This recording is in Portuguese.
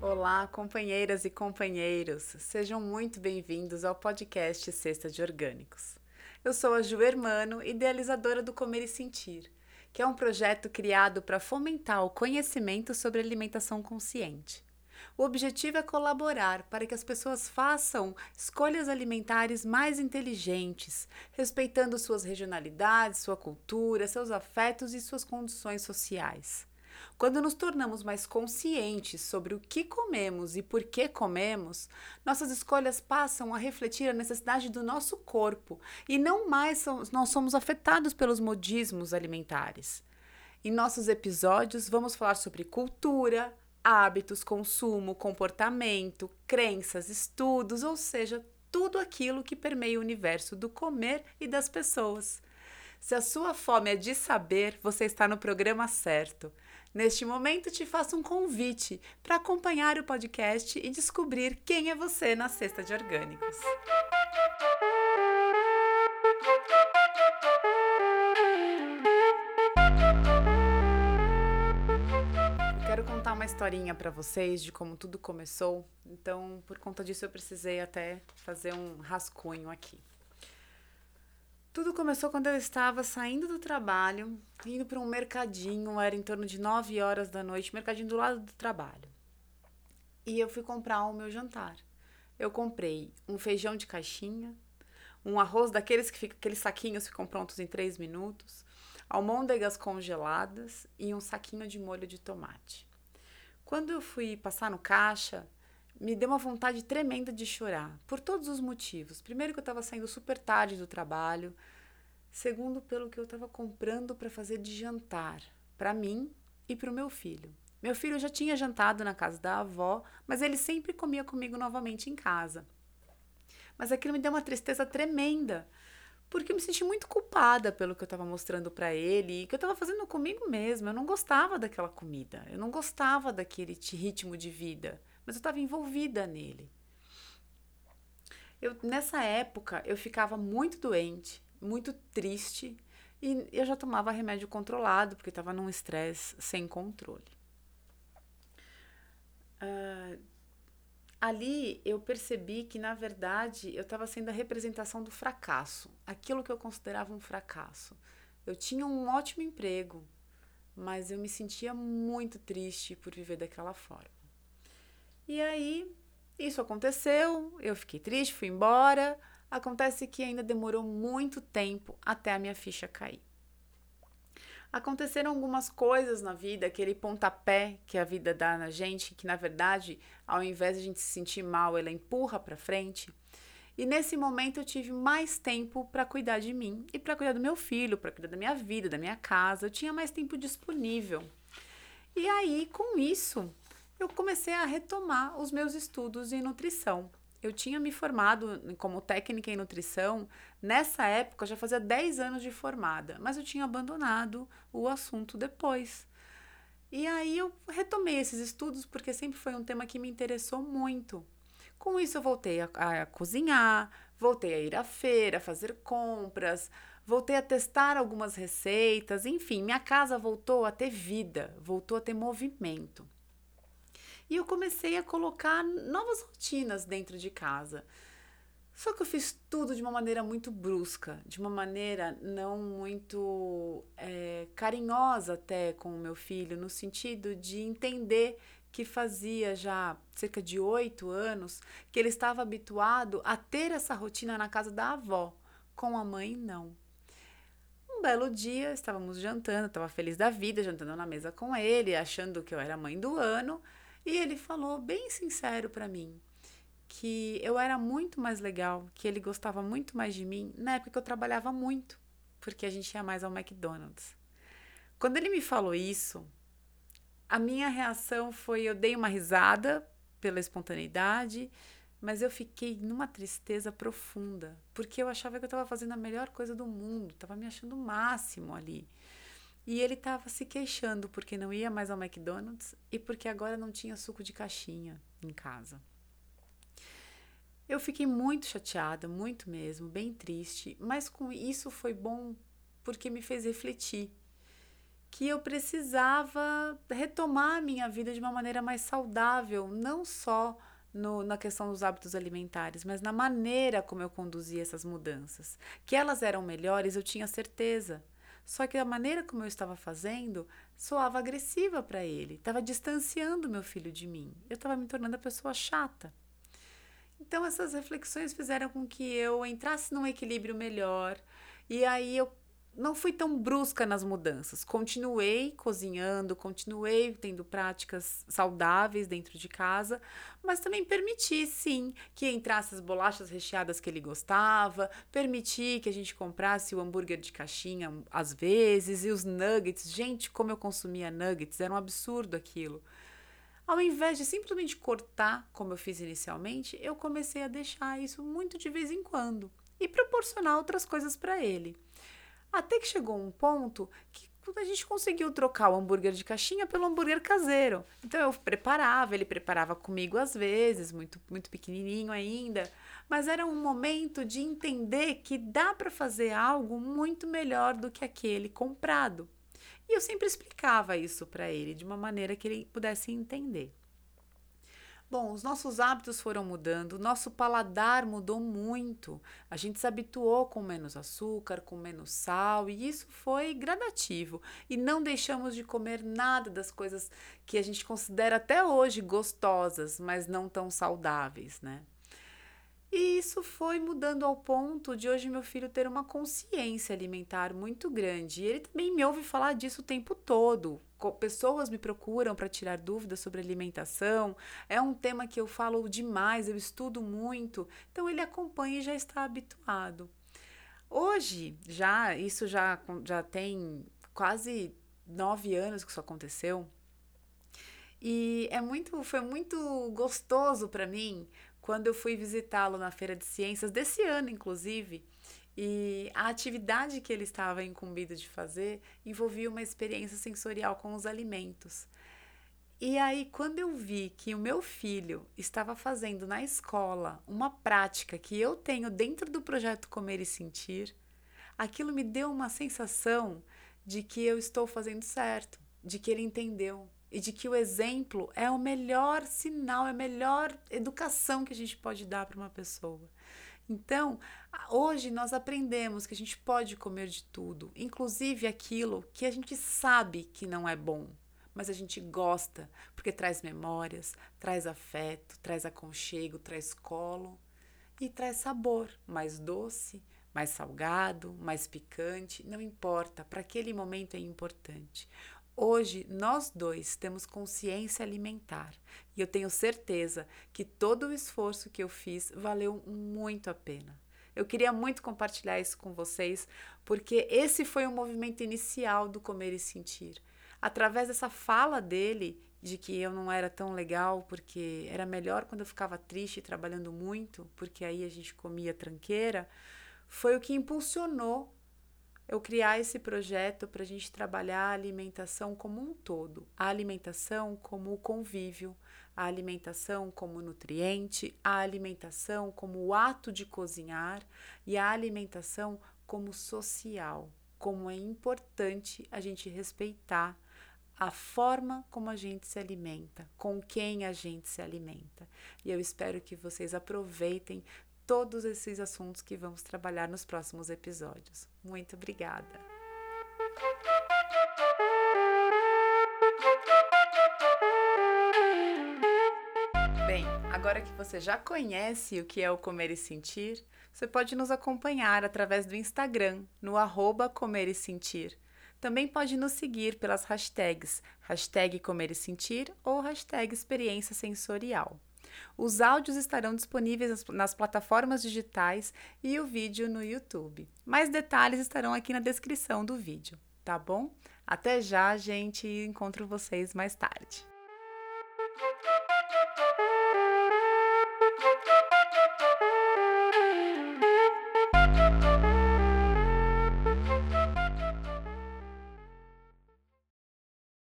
Olá, companheiras e companheiros, sejam muito bem-vindos ao podcast Cesta de Orgânicos. Eu sou a Ju Hermano, idealizadora do Comer e Sentir, que é um projeto criado para fomentar o conhecimento sobre alimentação consciente. O objetivo é colaborar para que as pessoas façam escolhas alimentares mais inteligentes, respeitando suas regionalidades, sua cultura, seus afetos e suas condições sociais. Quando nos tornamos mais conscientes sobre o que comemos e por que comemos, nossas escolhas passam a refletir a necessidade do nosso corpo e não mais nós somos afetados pelos modismos alimentares. Em nossos episódios, vamos falar sobre cultura, hábitos, consumo, comportamento, crenças, estudos, ou seja, tudo aquilo que permeia o universo do comer e das pessoas. Se a sua fome é de saber, você está no programa certo. Neste momento, te faço um convite para acompanhar o podcast e descobrir quem é você na cesta de orgânicos. Uma historinha para vocês de como tudo começou. Então, por conta disso, eu precisei até fazer um rascunho aqui. Tudo começou quando eu estava saindo do trabalho, indo para um mercadinho, era em torno de 9 horas da noite, mercadinho do lado do trabalho. E eu fui comprar o meu jantar. Eu comprei um feijão de caixinha, um arroz daqueles que fica, aqueles saquinhos ficam prontos em 3 minutos, almôndegas congeladas e um saquinho de molho de tomate. Quando eu fui passar no caixa, me deu uma vontade tremenda de chorar, por todos os motivos. Primeiro, que eu estava saindo super tarde do trabalho. Segundo, pelo que eu estava comprando para fazer de jantar, para mim e para o meu filho. Meu filho já tinha jantado na casa da avó, mas ele sempre comia comigo novamente em casa. Mas aquilo me deu uma tristeza tremenda, porque eu me senti muito culpada pelo que eu estava mostrando para ele e que eu estava fazendo comigo mesma. Eu não gostava daquela comida, eu não gostava daquele ritmo de vida mas eu estava envolvida nele. Eu, nessa época, eu ficava muito doente, muito triste, e eu já tomava remédio controlado, porque estava num estresse sem controle. Uh, ali eu percebi que, na verdade, eu estava sendo a representação do fracasso, aquilo que eu considerava um fracasso. Eu tinha um ótimo emprego, mas eu me sentia muito triste por viver daquela forma. E aí, isso aconteceu, eu fiquei triste, fui embora. Acontece que ainda demorou muito tempo até a minha ficha cair. Aconteceram algumas coisas na vida, aquele pontapé que a vida dá na gente, que na verdade, ao invés de a gente se sentir mal, ela empurra para frente. E nesse momento eu tive mais tempo para cuidar de mim e para cuidar do meu filho, para cuidar da minha vida, da minha casa. Eu tinha mais tempo disponível. E aí, com isso, eu comecei a retomar os meus estudos em nutrição. Eu tinha me formado como técnica em nutrição, nessa época já fazia 10 anos de formada, mas eu tinha abandonado o assunto depois. E aí eu retomei esses estudos porque sempre foi um tema que me interessou muito. Com isso eu voltei a, a, cozinhar, voltei a ir à feira, fazer compras, voltei a testar algumas receitas, enfim, minha casa voltou a ter vida, voltou a ter movimento. E eu comecei a colocar novas rotinas dentro de casa. Só que eu fiz tudo de uma maneira muito brusca, de uma maneira não muito é, carinhosa até com o meu filho, no sentido de entender que fazia já cerca de oito anos que ele estava habituado a ter essa rotina na casa da avó, com a mãe não. Um belo dia, estávamos jantando, estava feliz da vida, jantando na mesa com ele, achando que eu era mãe do ano. E ele falou bem sincero para mim que eu era muito mais legal, que ele gostava muito mais de mim na época que eu trabalhava muito, porque a gente ia mais ao McDonald's. Quando ele me falou isso, a minha reação foi eu dei uma risada pela espontaneidade, mas eu fiquei numa tristeza profunda, porque eu achava que eu estava fazendo a melhor coisa do mundo, estava me achando o máximo ali. E ele estava se queixando porque não ia mais ao McDonald's e porque agora não tinha suco de caixinha em casa. Eu fiquei muito chateada, muito mesmo, bem triste, mas com isso foi bom porque me fez refletir que eu precisava retomar a minha vida de uma maneira mais saudável, não só no, na questão dos hábitos alimentares, mas na maneira como eu conduzia essas mudanças. Que elas eram melhores, eu tinha certeza. Só que a maneira como eu estava fazendo soava agressiva para ele, estava distanciando meu filho de mim. Eu estava me tornando a pessoa chata. Então essas reflexões fizeram com que eu entrasse num equilíbrio melhor e aí eu não fui tão brusca nas mudanças. Continuei cozinhando, continuei tendo práticas saudáveis dentro de casa, mas também permiti, sim, que entrasse as bolachas recheadas que ele gostava, permiti que a gente comprasse o hambúrguer de caixinha às vezes e os nuggets. Gente, como eu consumia nuggets, era um absurdo aquilo. Ao invés de simplesmente cortar, como eu fiz inicialmente, eu comecei a deixar isso muito de vez em quando e proporcionar outras coisas para ele. Até que chegou um ponto que a gente conseguiu trocar o hambúrguer de caixinha pelo hambúrguer caseiro. Então eu preparava, ele preparava comigo às vezes, muito muito pequenininho ainda, mas era um momento de entender que dá para fazer algo muito melhor do que aquele comprado. E eu sempre explicava isso para ele de uma maneira que ele pudesse entender. Bom, os nossos hábitos foram mudando, o nosso paladar mudou muito. A gente se habituou com menos açúcar, com menos sal, e isso foi gradativo. E não deixamos de comer nada das coisas que a gente considera até hoje gostosas, mas não tão saudáveis, né? E isso foi mudando ao ponto de hoje meu filho ter uma consciência alimentar muito grande. E ele também me ouve falar disso o tempo todo. Pessoas me procuram para tirar dúvidas sobre alimentação. É um tema que eu falo demais, eu estudo muito. Então ele acompanha e já está habituado. Hoje, já, isso já, já tem quase nove anos que isso aconteceu. E é muito, foi muito gostoso para mim quando eu fui visitá-lo na Feira de Ciências, desse ano inclusive, e a atividade que ele estava incumbido de fazer envolvia uma experiência sensorial com os alimentos. E aí, quando eu vi que o meu filho estava fazendo na escola uma prática que eu tenho dentro do projeto Comer e Sentir, aquilo me deu uma sensação de que eu estou fazendo certo, de que ele entendeu, e de que o exemplo é o melhor sinal, é a melhor educação que a gente pode dar para uma pessoa. Então, hoje nós aprendemos que a gente pode comer de tudo, inclusive aquilo que a gente sabe que não é bom, mas a gente gosta, porque traz memórias, traz afeto, traz aconchego, traz colo e traz sabor, mais doce, mais salgado, mais picante, não importa, para aquele momento é importante. Hoje, nós dois temos consciência alimentar e eu tenho certeza que todo o esforço que eu fiz valeu muito a pena. Eu queria muito compartilhar isso com vocês, porque esse foi o movimento inicial do Comer e Sentir. Através dessa fala dele de que eu não era tão legal, porque era melhor quando eu ficava triste trabalhando muito, porque aí a gente comia tranqueira, foi o que impulsionou eu criar esse projeto para a gente trabalhar a alimentação como um todo, a alimentação como o convívio, a alimentação como nutriente, a alimentação como o ato de cozinhar e a alimentação como social, como é importante a gente respeitar a forma como a gente se alimenta, com quem a gente se alimenta. E eu espero que vocês aproveitem todos esses assuntos que vamos trabalhar nos próximos episódios. Muito obrigada! Bem, agora que você já conhece o que é o comer e sentir, você pode nos acompanhar através do Instagram, no arroba comer e sentir. Também pode nos seguir pelas hashtags hashtag comer e sentir ou hashtag experiência sensorial. Os áudios estarão disponíveis nas plataformas digitais e o vídeo no YouTube. Mais detalhes estarão aqui na descrição do vídeo, tá bom? Até já, gente, e encontro vocês mais tarde.